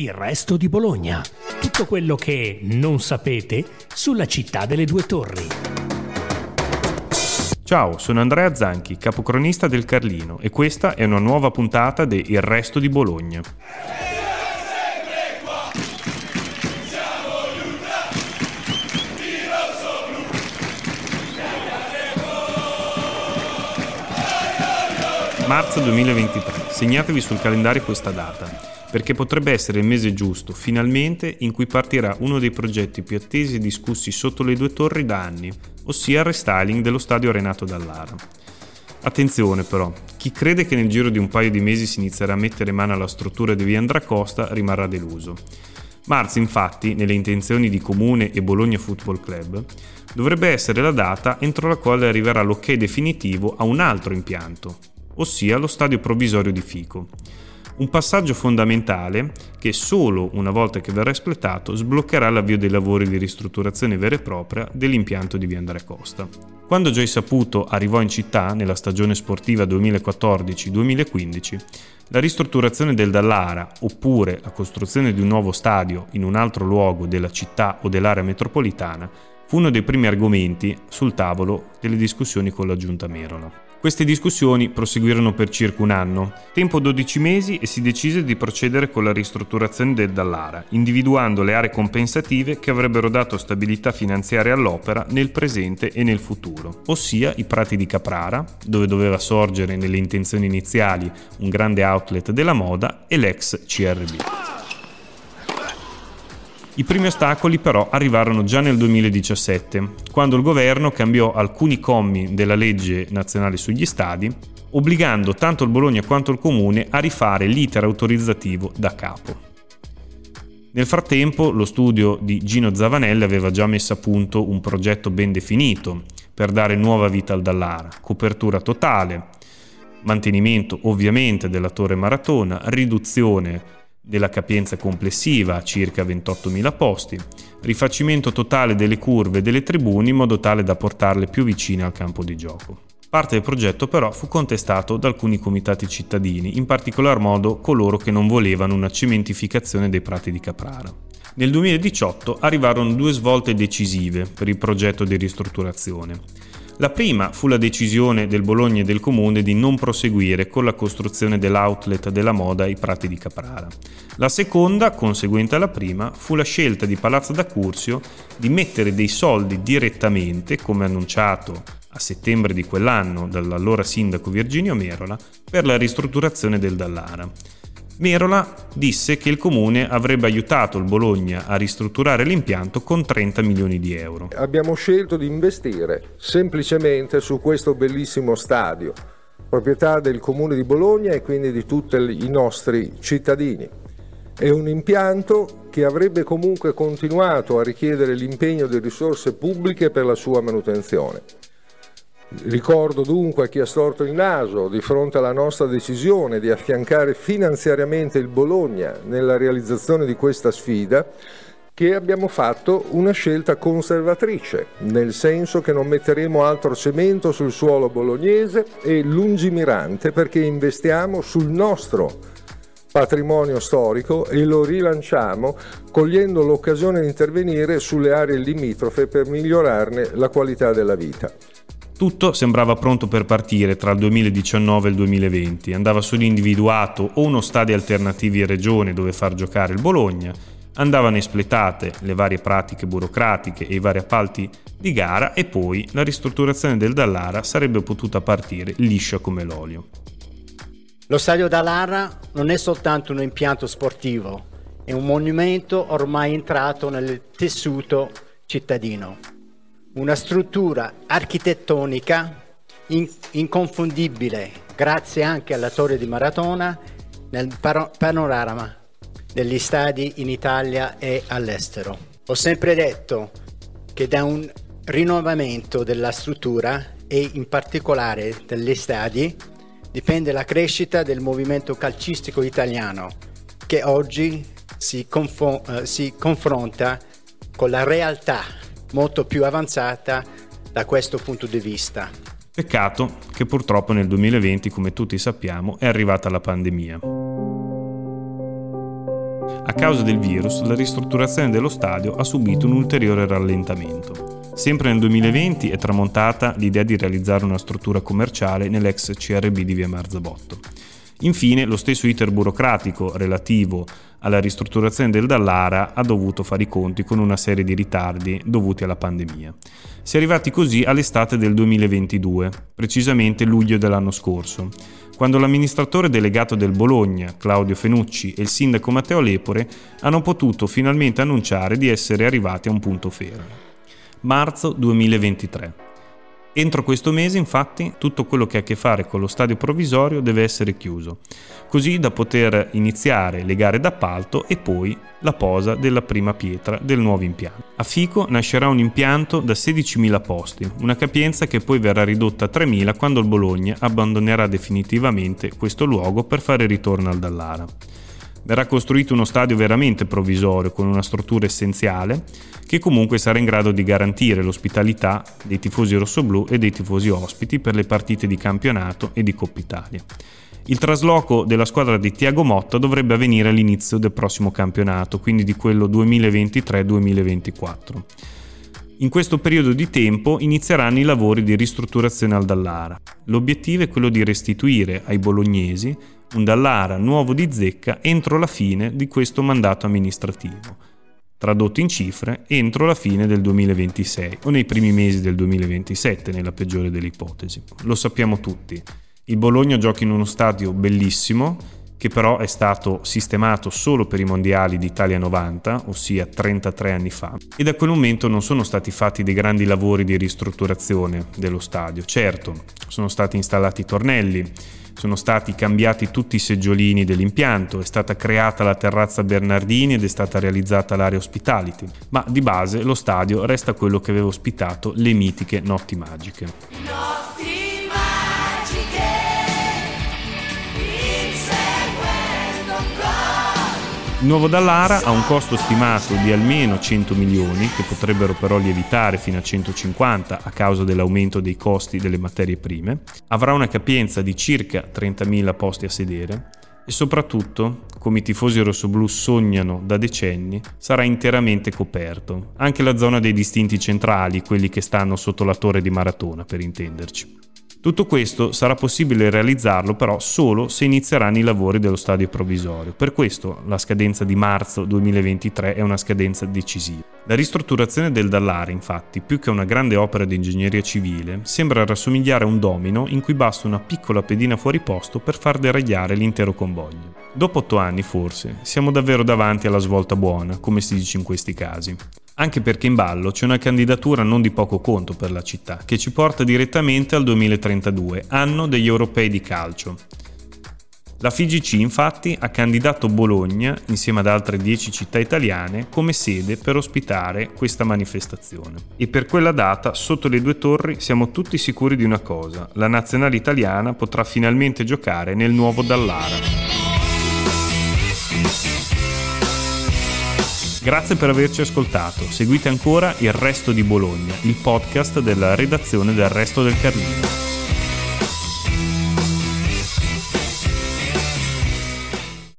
Il resto di Bologna. Tutto quello che non sapete sulla città delle due torri. Ciao, sono Andrea Zanchi, capocronista del Carlino e questa è una nuova puntata di Il resto di Bologna. Marzo 2023. Segnatevi sul calendario questa data, perché potrebbe essere il mese giusto, finalmente, in cui partirà uno dei progetti più attesi e discussi sotto le due torri da anni, ossia il restyling dello stadio Renato Dallara. Attenzione però, chi crede che nel giro di un paio di mesi si inizierà a mettere mano alla struttura di via Andracosta rimarrà deluso. Marzo, infatti, nelle intenzioni di Comune e Bologna Football Club, dovrebbe essere la data entro la quale arriverà l'ok definitivo a un altro impianto, ossia lo stadio provvisorio di Fico. Un passaggio fondamentale che solo una volta che verrà espletato sbloccherà l'avvio dei lavori di ristrutturazione vera e propria dell'impianto di Via Andrea Costa. Quando Joy Saputo arrivò in città nella stagione sportiva 2014-2015, la ristrutturazione del Dallara oppure la costruzione di un nuovo stadio in un altro luogo della città o dell'area metropolitana fu uno dei primi argomenti sul tavolo delle discussioni con la giunta Merola. Queste discussioni proseguirono per circa un anno, tempo 12 mesi e si decise di procedere con la ristrutturazione del Dallara, individuando le aree compensative che avrebbero dato stabilità finanziaria all'opera nel presente e nel futuro, ossia i prati di Caprara, dove doveva sorgere nelle intenzioni iniziali un grande outlet della moda, e l'ex CRB. I primi ostacoli però arrivarono già nel 2017, quando il governo cambiò alcuni commi della legge nazionale sugli stadi, obbligando tanto il Bologna quanto il comune a rifare l'iter autorizzativo da capo. Nel frattempo lo studio di Gino Zavanelli aveva già messo a punto un progetto ben definito per dare nuova vita al Dallara, copertura totale, mantenimento ovviamente della torre maratona, riduzione della capienza complessiva circa 28.000 posti, rifacimento totale delle curve e delle tribune in modo tale da portarle più vicine al campo di gioco. Parte del progetto però fu contestato da alcuni comitati cittadini, in particolar modo coloro che non volevano una cementificazione dei prati di Caprara. Nel 2018 arrivarono due svolte decisive per il progetto di ristrutturazione. La prima fu la decisione del Bologna e del Comune di non proseguire con la costruzione dell'outlet della moda ai Prati di Caprara. La seconda, conseguente alla prima, fu la scelta di Palazzo d'Acursio di mettere dei soldi direttamente, come annunciato a settembre di quell'anno dall'allora sindaco Virginio Merola, per la ristrutturazione del Dallara. Merola disse che il comune avrebbe aiutato il Bologna a ristrutturare l'impianto con 30 milioni di euro. Abbiamo scelto di investire semplicemente su questo bellissimo stadio, proprietà del comune di Bologna e quindi di tutti i nostri cittadini. È un impianto che avrebbe comunque continuato a richiedere l'impegno di risorse pubbliche per la sua manutenzione. Ricordo dunque a chi ha storto il naso di fronte alla nostra decisione di affiancare finanziariamente il Bologna nella realizzazione di questa sfida che abbiamo fatto una scelta conservatrice, nel senso che non metteremo altro cemento sul suolo bolognese e lungimirante perché investiamo sul nostro patrimonio storico e lo rilanciamo cogliendo l'occasione di intervenire sulle aree limitrofe per migliorarne la qualità della vita. Tutto sembrava pronto per partire tra il 2019 e il 2020, andava solo individuato o uno stadio alternativo in regione dove far giocare il Bologna, andavano espletate le varie pratiche burocratiche e i vari appalti di gara e poi la ristrutturazione del Dallara sarebbe potuta partire liscia come l'olio. Lo stadio Dallara non è soltanto un impianto sportivo, è un monumento ormai entrato nel tessuto cittadino una struttura architettonica inconfondibile grazie anche alla torre di Maratona nel panorama degli stadi in Italia e all'estero. Ho sempre detto che da un rinnovamento della struttura e in particolare degli stadi dipende la crescita del movimento calcistico italiano che oggi si, confo- eh, si confronta con la realtà molto più avanzata da questo punto di vista. Peccato che purtroppo nel 2020, come tutti sappiamo, è arrivata la pandemia. A causa del virus, la ristrutturazione dello stadio ha subito un ulteriore rallentamento. Sempre nel 2020 è tramontata l'idea di realizzare una struttura commerciale nell'ex CRB di via Marzabotto. Infine, lo stesso iter burocratico relativo alla ristrutturazione del Dallara ha dovuto fare i conti con una serie di ritardi dovuti alla pandemia. Si è arrivati così all'estate del 2022, precisamente luglio dell'anno scorso, quando l'amministratore delegato del Bologna, Claudio Fenucci, e il sindaco Matteo Lepore hanno potuto finalmente annunciare di essere arrivati a un punto fermo. Marzo 2023. Entro questo mese, infatti, tutto quello che ha a che fare con lo stadio provvisorio deve essere chiuso, così da poter iniziare le gare d'appalto e poi la posa della prima pietra del nuovo impianto. A Fico nascerà un impianto da 16.000 posti, una capienza che poi verrà ridotta a 3.000 quando il Bologna abbandonerà definitivamente questo luogo per fare ritorno al Dallara. Verrà costruito uno stadio veramente provvisorio con una struttura essenziale che comunque sarà in grado di garantire l'ospitalità dei tifosi rossoblù e dei tifosi ospiti per le partite di campionato e di Coppa Italia. Il trasloco della squadra di Tiago Motta dovrebbe avvenire all'inizio del prossimo campionato, quindi di quello 2023-2024. In questo periodo di tempo inizieranno i lavori di ristrutturazione al Dallara. L'obiettivo è quello di restituire ai bolognesi un Dallara nuovo di zecca entro la fine di questo mandato amministrativo, tradotto in cifre entro la fine del 2026 o nei primi mesi del 2027 nella peggiore delle ipotesi. Lo sappiamo tutti, il Bologna gioca in uno stadio bellissimo che però è stato sistemato solo per i mondiali d'Italia 90, ossia 33 anni fa, e da quel momento non sono stati fatti dei grandi lavori di ristrutturazione dello stadio. Certo, sono stati installati tornelli, sono stati cambiati tutti i seggiolini dell'impianto, è stata creata la terrazza Bernardini ed è stata realizzata l'area hospitality, ma di base lo stadio resta quello che aveva ospitato le mitiche notti magiche. Il nuovo Dallara ha un costo stimato di almeno 100 milioni, che potrebbero però lievitare fino a 150 a causa dell'aumento dei costi delle materie prime, avrà una capienza di circa 30.000 posti a sedere. E soprattutto, come i tifosi rossoblù sognano da decenni, sarà interamente coperto, anche la zona dei distinti centrali, quelli che stanno sotto la torre di Maratona per intenderci. Tutto questo sarà possibile realizzarlo però solo se inizieranno i lavori dello stadio provvisorio. Per questo la scadenza di marzo 2023 è una scadenza decisiva. La ristrutturazione del Dallare, infatti, più che una grande opera di ingegneria civile, sembra rassomigliare a un domino in cui basta una piccola pedina fuori posto per far deragliare l'intero convoglio. Dopo otto anni, forse, siamo davvero davanti alla svolta buona, come si dice in questi casi anche perché in ballo c'è una candidatura non di poco conto per la città, che ci porta direttamente al 2032, anno degli europei di calcio. La FIGC infatti ha candidato Bologna, insieme ad altre 10 città italiane, come sede per ospitare questa manifestazione. E per quella data, sotto le due torri, siamo tutti sicuri di una cosa, la nazionale italiana potrà finalmente giocare nel nuovo Dallara. Grazie per averci ascoltato. Seguite ancora Il Resto di Bologna, il podcast della redazione del Resto del Carlino.